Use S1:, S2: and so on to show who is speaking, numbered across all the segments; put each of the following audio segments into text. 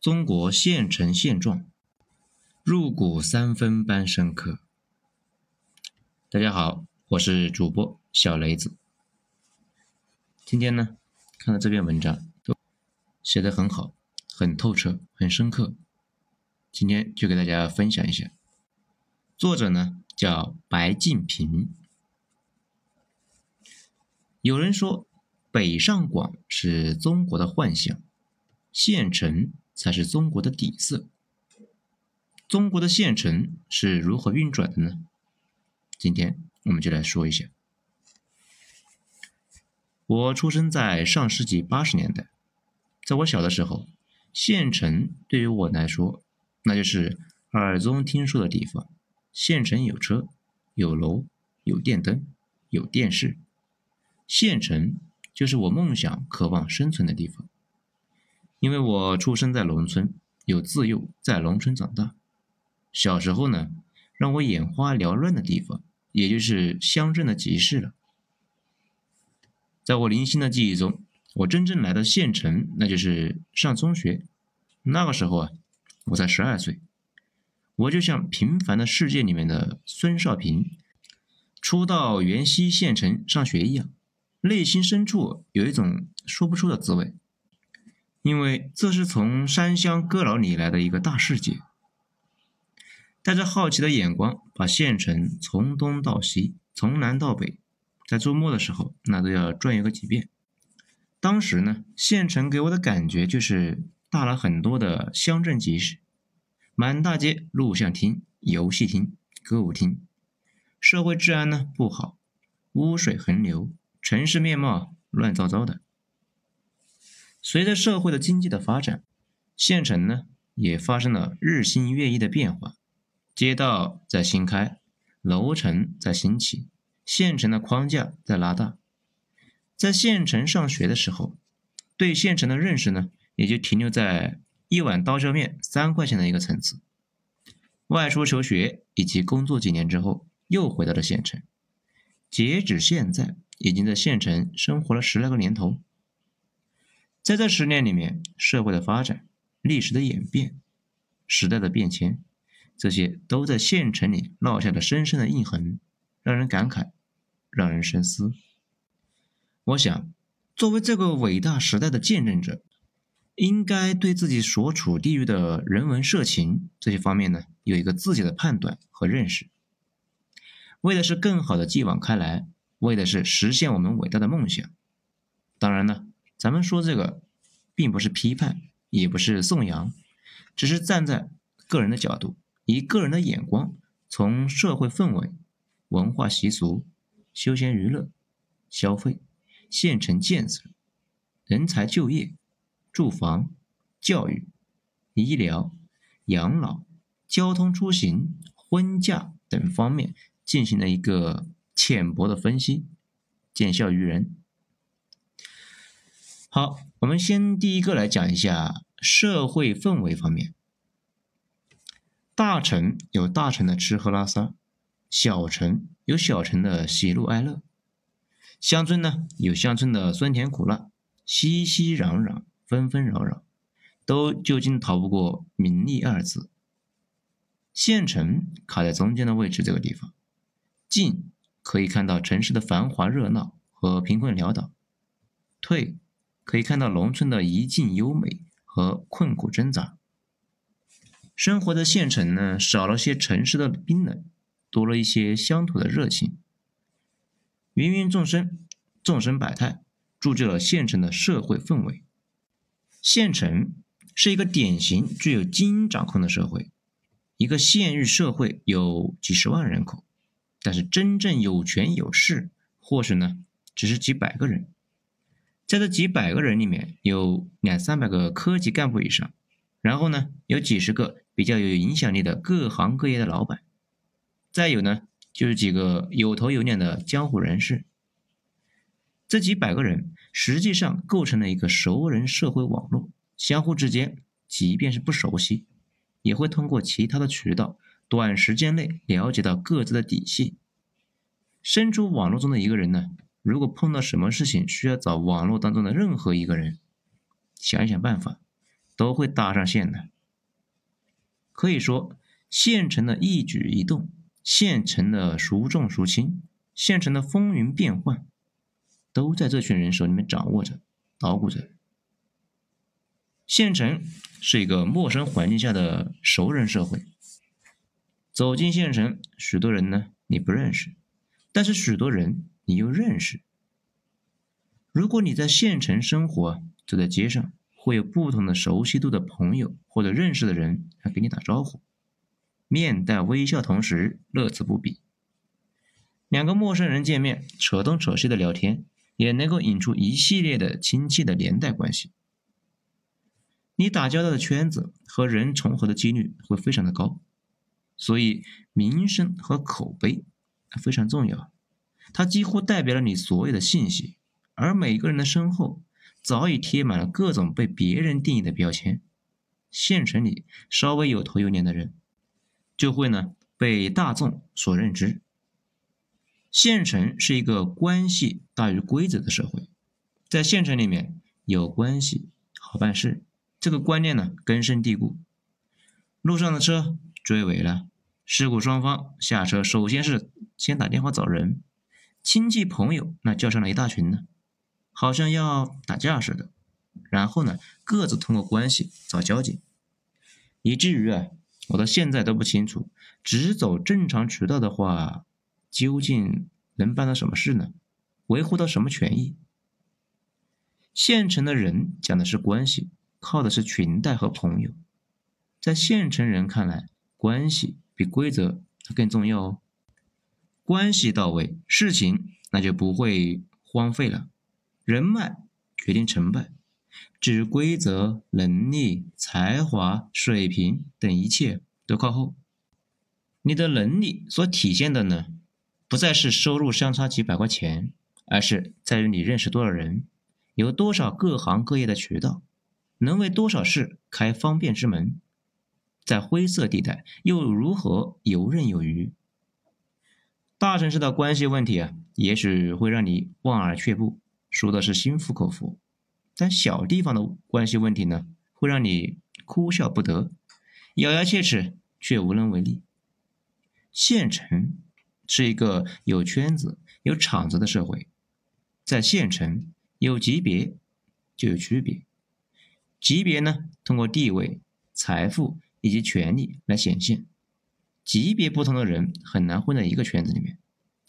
S1: 中国县城现状，入骨三分般深刻。大家好，我是主播小雷子。今天呢，看到这篇文章，写的很好，很透彻，很深刻。今天就给大家分享一下。作者呢叫白敬平。有人说，北上广是中国的幻想，县城。才是中国的底色。中国的县城是如何运转的呢？今天我们就来说一下。我出生在上世纪八十年代，在我小的时候，县城对于我来说，那就是耳中听说的地方。县城有车，有楼，有电灯，有电视。县城就是我梦想、渴望生存的地方。因为我出生在农村，有自幼在农村长大，小时候呢，让我眼花缭乱的地方，也就是乡镇的集市了。在我零星的记忆中，我真正来到县城，那就是上中学。那个时候啊，我才十二岁，我就像《平凡的世界》里面的孙少平，初到原西县城上学一样，内心深处有一种说不出的滋味。因为这是从山乡哥老里来的一个大世界，带着好奇的眼光，把县城从东到西，从南到北，在周末的时候，那都要转悠个几遍。当时呢，县城给我的感觉就是大了很多的乡镇集市，满大街录像厅、游戏厅、歌舞厅，社会治安呢不好，污水横流，城市面貌乱糟糟的。随着社会的经济的发展，县城呢也发生了日新月异的变化，街道在新开，楼层在兴起，县城的框架在拉大。在县城上学的时候，对县城的认识呢也就停留在一碗刀削面三块钱的一个层次。外出求学以及工作几年之后，又回到了县城，截止现在，已经在县城生活了十来个年头。在这十年里面，社会的发展、历史的演变、时代的变迁，这些都在县城里烙下了深深的印痕，让人感慨，让人深思。我想，作为这个伟大时代的见证者，应该对自己所处地域的人文社情这些方面呢，有一个自己的判断和认识，为的是更好的继往开来，为的是实现我们伟大的梦想。当然呢。咱们说这个，并不是批判，也不是颂扬，只是站在个人的角度，以个人的眼光，从社会氛围、文化习俗、休闲娱乐、消费、县城建设、人才就业、住房、教育、医疗、养老、交通出行、婚嫁等方面进行了一个浅薄的分析，见效于人。好，我们先第一个来讲一下社会氛围方面。大城有大城的吃喝拉撒，小城有小城的喜怒哀乐，乡村呢有乡村的酸甜苦辣，熙熙攘攘，纷纷扰扰，都究竟逃不过名利二字。县城卡在中间的位置，这个地方，进可以看到城市的繁华热闹和贫困潦倒，退。可以看到农村的一境优美和困苦挣扎。生活的县城呢，少了些城市的冰冷，多了一些乡土的热情。芸芸众生，众生百态，铸就了县城的社会氛围。县城是一个典型具有精英掌控的社会。一个县域社会有几十万人口，但是真正有权有势，或许呢，只是几百个人。在这几百个人里面，有两三百个科级干部以上，然后呢，有几十个比较有影响力的各行各业的老板，再有呢，就是几个有头有脸的江湖人士。这几百个人实际上构成了一个熟人社会网络，相互之间即便是不熟悉，也会通过其他的渠道，短时间内了解到各自的底细。身处网络中的一个人呢？如果碰到什么事情需要找网络当中的任何一个人，想一想办法，都会搭上线的。可以说，县城的一举一动，县城的孰重孰轻，县城的风云变幻，都在这群人手里面掌握着、捣鼓着。县城是一个陌生环境下的熟人社会。走进县城，许多人呢你不认识，但是许多人你又认识。如果你在县城生活，走在街上，会有不同的熟悉度的朋友或者认识的人来给你打招呼，面带微笑，同时乐此不疲。两个陌生人见面，扯东扯西的聊天，也能够引出一系列的亲戚的连带关系。你打交道的圈子和人重合的几率会非常的高，所以名声和口碑非常重要，它几乎代表了你所有的信息。而每个人的身后早已贴满了各种被别人定义的标签。县城里稍微有头有脸的人，就会呢被大众所认知。县城是一个关系大于规则的社会，在县城里面有关系好办事。这个观念呢根深蒂固。路上的车追尾了，事故双方下车，首先是先打电话找人，亲戚朋友那叫上了一大群呢，好像要打架似的。然后呢各自通过关系找交警，以至于啊我到现在都不清楚，只走正常渠道的话，究竟能办到什么事呢？维护到什么权益？县城的人讲的是关系。靠的是裙带和朋友，在县城人看来，关系比规则更重要哦。关系到位，事情那就不会荒废了。人脉决定成败，至于规则、能力、才华、水平等一切都靠后。你的能力所体现的呢，不再是收入相差几百块钱，而是在于你认识多少人，有多少各行各业的渠道。能为多少事开方便之门，在灰色地带又如何游刃有余？大城市的关系问题啊，也许会让你望而却步，说的是心服口服；但小地方的关系问题呢，会让你哭笑不得，咬牙切齿却无能为力。县城是一个有圈子、有场子的社会，在县城有级别就有区别。级别呢，通过地位、财富以及权力来显现。级别不同的人很难混在一个圈子里面，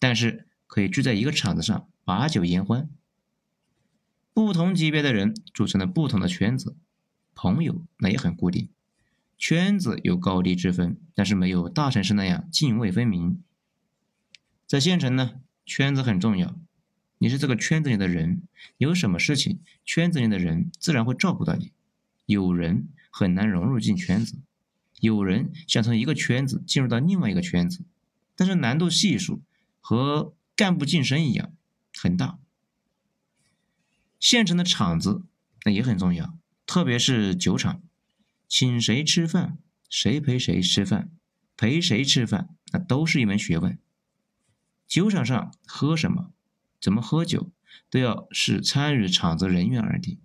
S1: 但是可以聚在一个场子上把酒言欢。不同级别的人组成了不同的圈子，朋友那也很固定。圈子有高低之分，但是没有大城市那样泾渭分明。在县城呢，圈子很重要。你是这个圈子里的人，有什么事情，圈子里的人自然会照顾到你。有人很难融入进圈子，有人想从一个圈子进入到另外一个圈子，但是难度系数和干部晋升一样很大。县城的场子那也很重要，特别是酒厂，请谁吃饭，谁陪谁吃饭，陪谁吃饭，那都是一门学问。酒场上喝什么，怎么喝酒，都要视参与场子人员而定。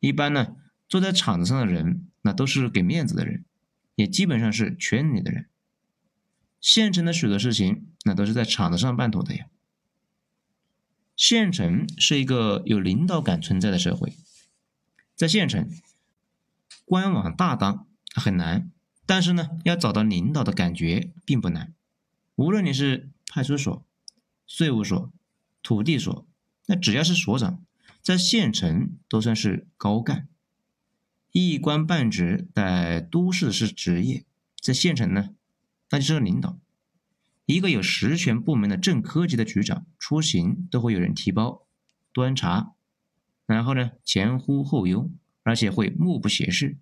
S1: 一般呢。坐在场子上的人，那都是给面子的人，也基本上是圈里的人。县城的许多事情，那都是在场子上办妥的呀。县城是一个有领导感存在的社会，在县城，官网大当很难，但是呢，要找到领导的感觉并不难。无论你是派出所、税务所、土地所，那只要是所长，在县城都算是高干。一官半职在都市是职业，在县城呢，那就是领导。一个有实权部门的正科级的局长出行都会有人提包、端茶，然后呢前呼后拥，而且会目不斜视。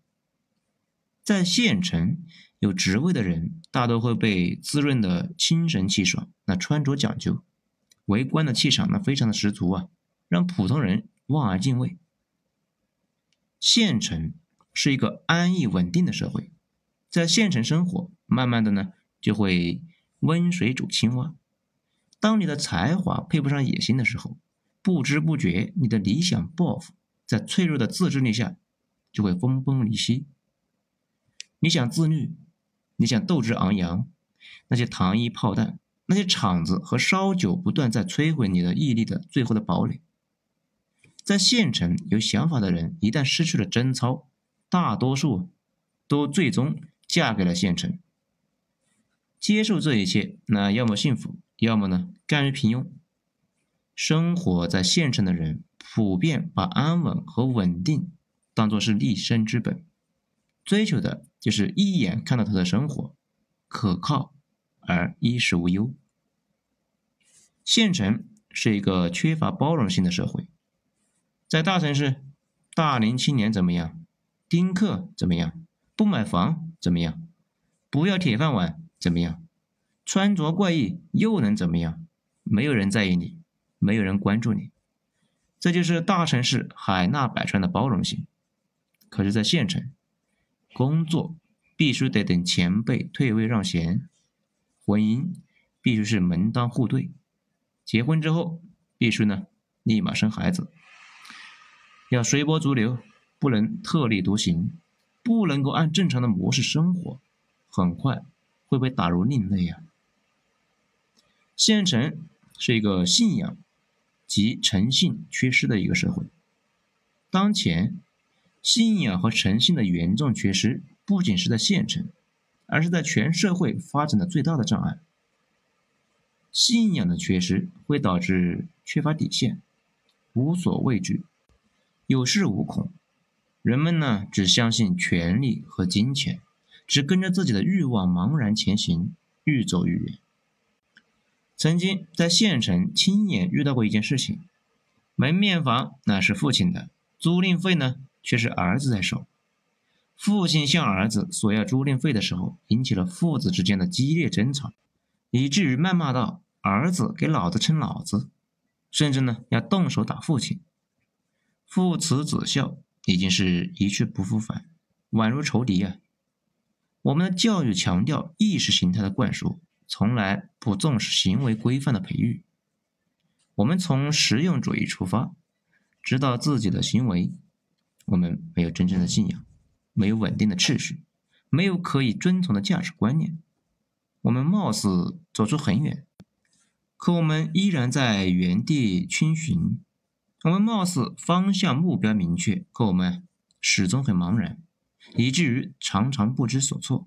S1: 在县城有职位的人大多会被滋润的精神气爽，那穿着讲究，为官的气场呢非常的十足啊，让普通人望而敬畏。县城是一个安逸稳定的社会，在县城生活，慢慢的呢，就会温水煮青蛙。当你的才华配不上野心的时候，不知不觉，你的理想抱负在脆弱的自制力下就会分崩离析。你想自律，你想斗志昂扬，那些糖衣炮弹，那些场子和烧酒，不断在摧毁你的毅力的最后的堡垒。在县城有想法的人，一旦失去了贞操，大多数都最终嫁给了县城。接受这一切，那要么幸福，要么呢甘于平庸。生活在县城的人，普遍把安稳和稳定当作是立身之本，追求的就是一眼看到他的生活可靠而衣食无忧。县城是一个缺乏包容性的社会。在大城市，大龄青年怎么样？丁克怎么样？不买房怎么样？不要铁饭碗怎么样？穿着怪异又能怎么样？没有人在意你，没有人关注你，这就是大城市海纳百川的包容性。可是，在县城，工作必须得等前辈退位让贤，婚姻必须是门当户对，结婚之后必须呢立马生孩子。要随波逐流，不能特立独行，不能够按正常的模式生活，很快会被打入另类啊！县城是一个信仰及诚信缺失的一个社会。当前，信仰和诚信的严重缺失，不仅是在县城，而是在全社会发展的最大的障碍。信仰的缺失会导致缺乏底线，无所畏惧。有恃无恐，人们呢只相信权力和金钱，只跟着自己的欲望茫然前行，愈走愈远。曾经在县城亲眼遇到过一件事情：门面房那是父亲的，租赁费呢却是儿子在收。父亲向儿子索要租赁费的时候，引起了父子之间的激烈争吵，以至于谩骂道：“儿子给老子称老子！”甚至呢要动手打父亲。父慈子孝已经是一去不复返，宛如仇敌啊！我们的教育强调意识形态的灌输，从来不重视行为规范的培育。我们从实用主义出发，知道自己的行为，我们没有真正的信仰，没有稳定的秩序，没有可以遵从的价值观念。我们貌似走出很远，可我们依然在原地逡巡。我们貌似方向目标明确，可我们始终很茫然，以至于常常不知所措。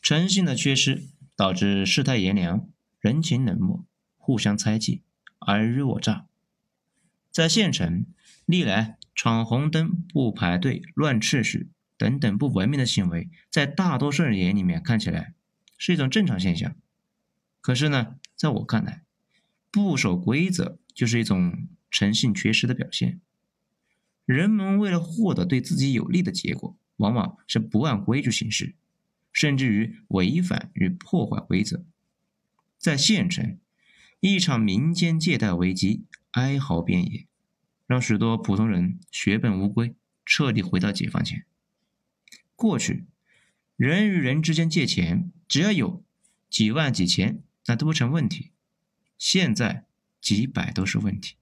S1: 诚信的缺失导致世态炎凉、人情冷漠、互相猜忌、尔虞我诈。在县城，历来闯红灯、不排队、乱秩序等等不文明的行为，在大多数人眼里面看起来是一种正常现象。可是呢，在我看来，不守规则就是一种。诚信缺失的表现，人们为了获得对自己有利的结果，往往是不按规矩行事，甚至于违反与破坏规则。在县城，一场民间借贷危机哀嚎遍野，让许多普通人血本无归，彻底回到解放前。过去，人与人之间借钱，只要有几万几千，那都不成问题；现在，几百都是问题。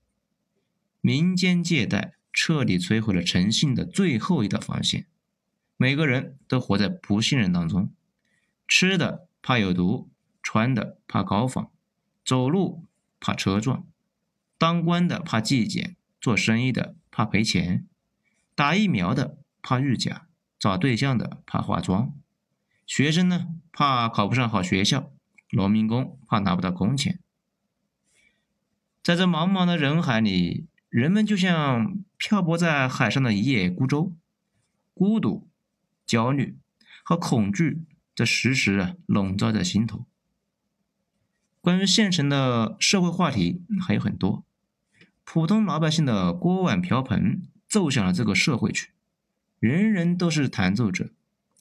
S1: 民间借贷彻底摧毁了诚信的最后一道防线，每个人都活在不信任当中。吃的怕有毒，穿的怕高仿，走路怕车撞，当官的怕纪检，做生意的怕赔钱，打疫苗的怕遇假，找对象的怕化妆，学生呢怕考不上好学校，农民工怕拿不到工钱。在这茫茫的人海里。人们就像漂泊在海上的一叶孤舟，孤独、焦虑和恐惧在时时啊笼罩在心头。关于县城的社会话题还有很多，普通老百姓的锅碗瓢盆奏响了这个社会曲，人人都是弹奏者，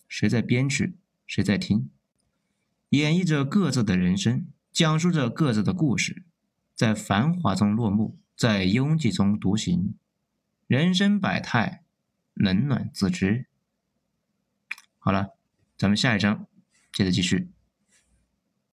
S1: 谁在编曲，谁在听，演绎着各自的人生，讲述着各自的故事，在繁华中落幕。在拥挤中独行，人生百态，冷暖自知。好了，咱们下一章接着继续。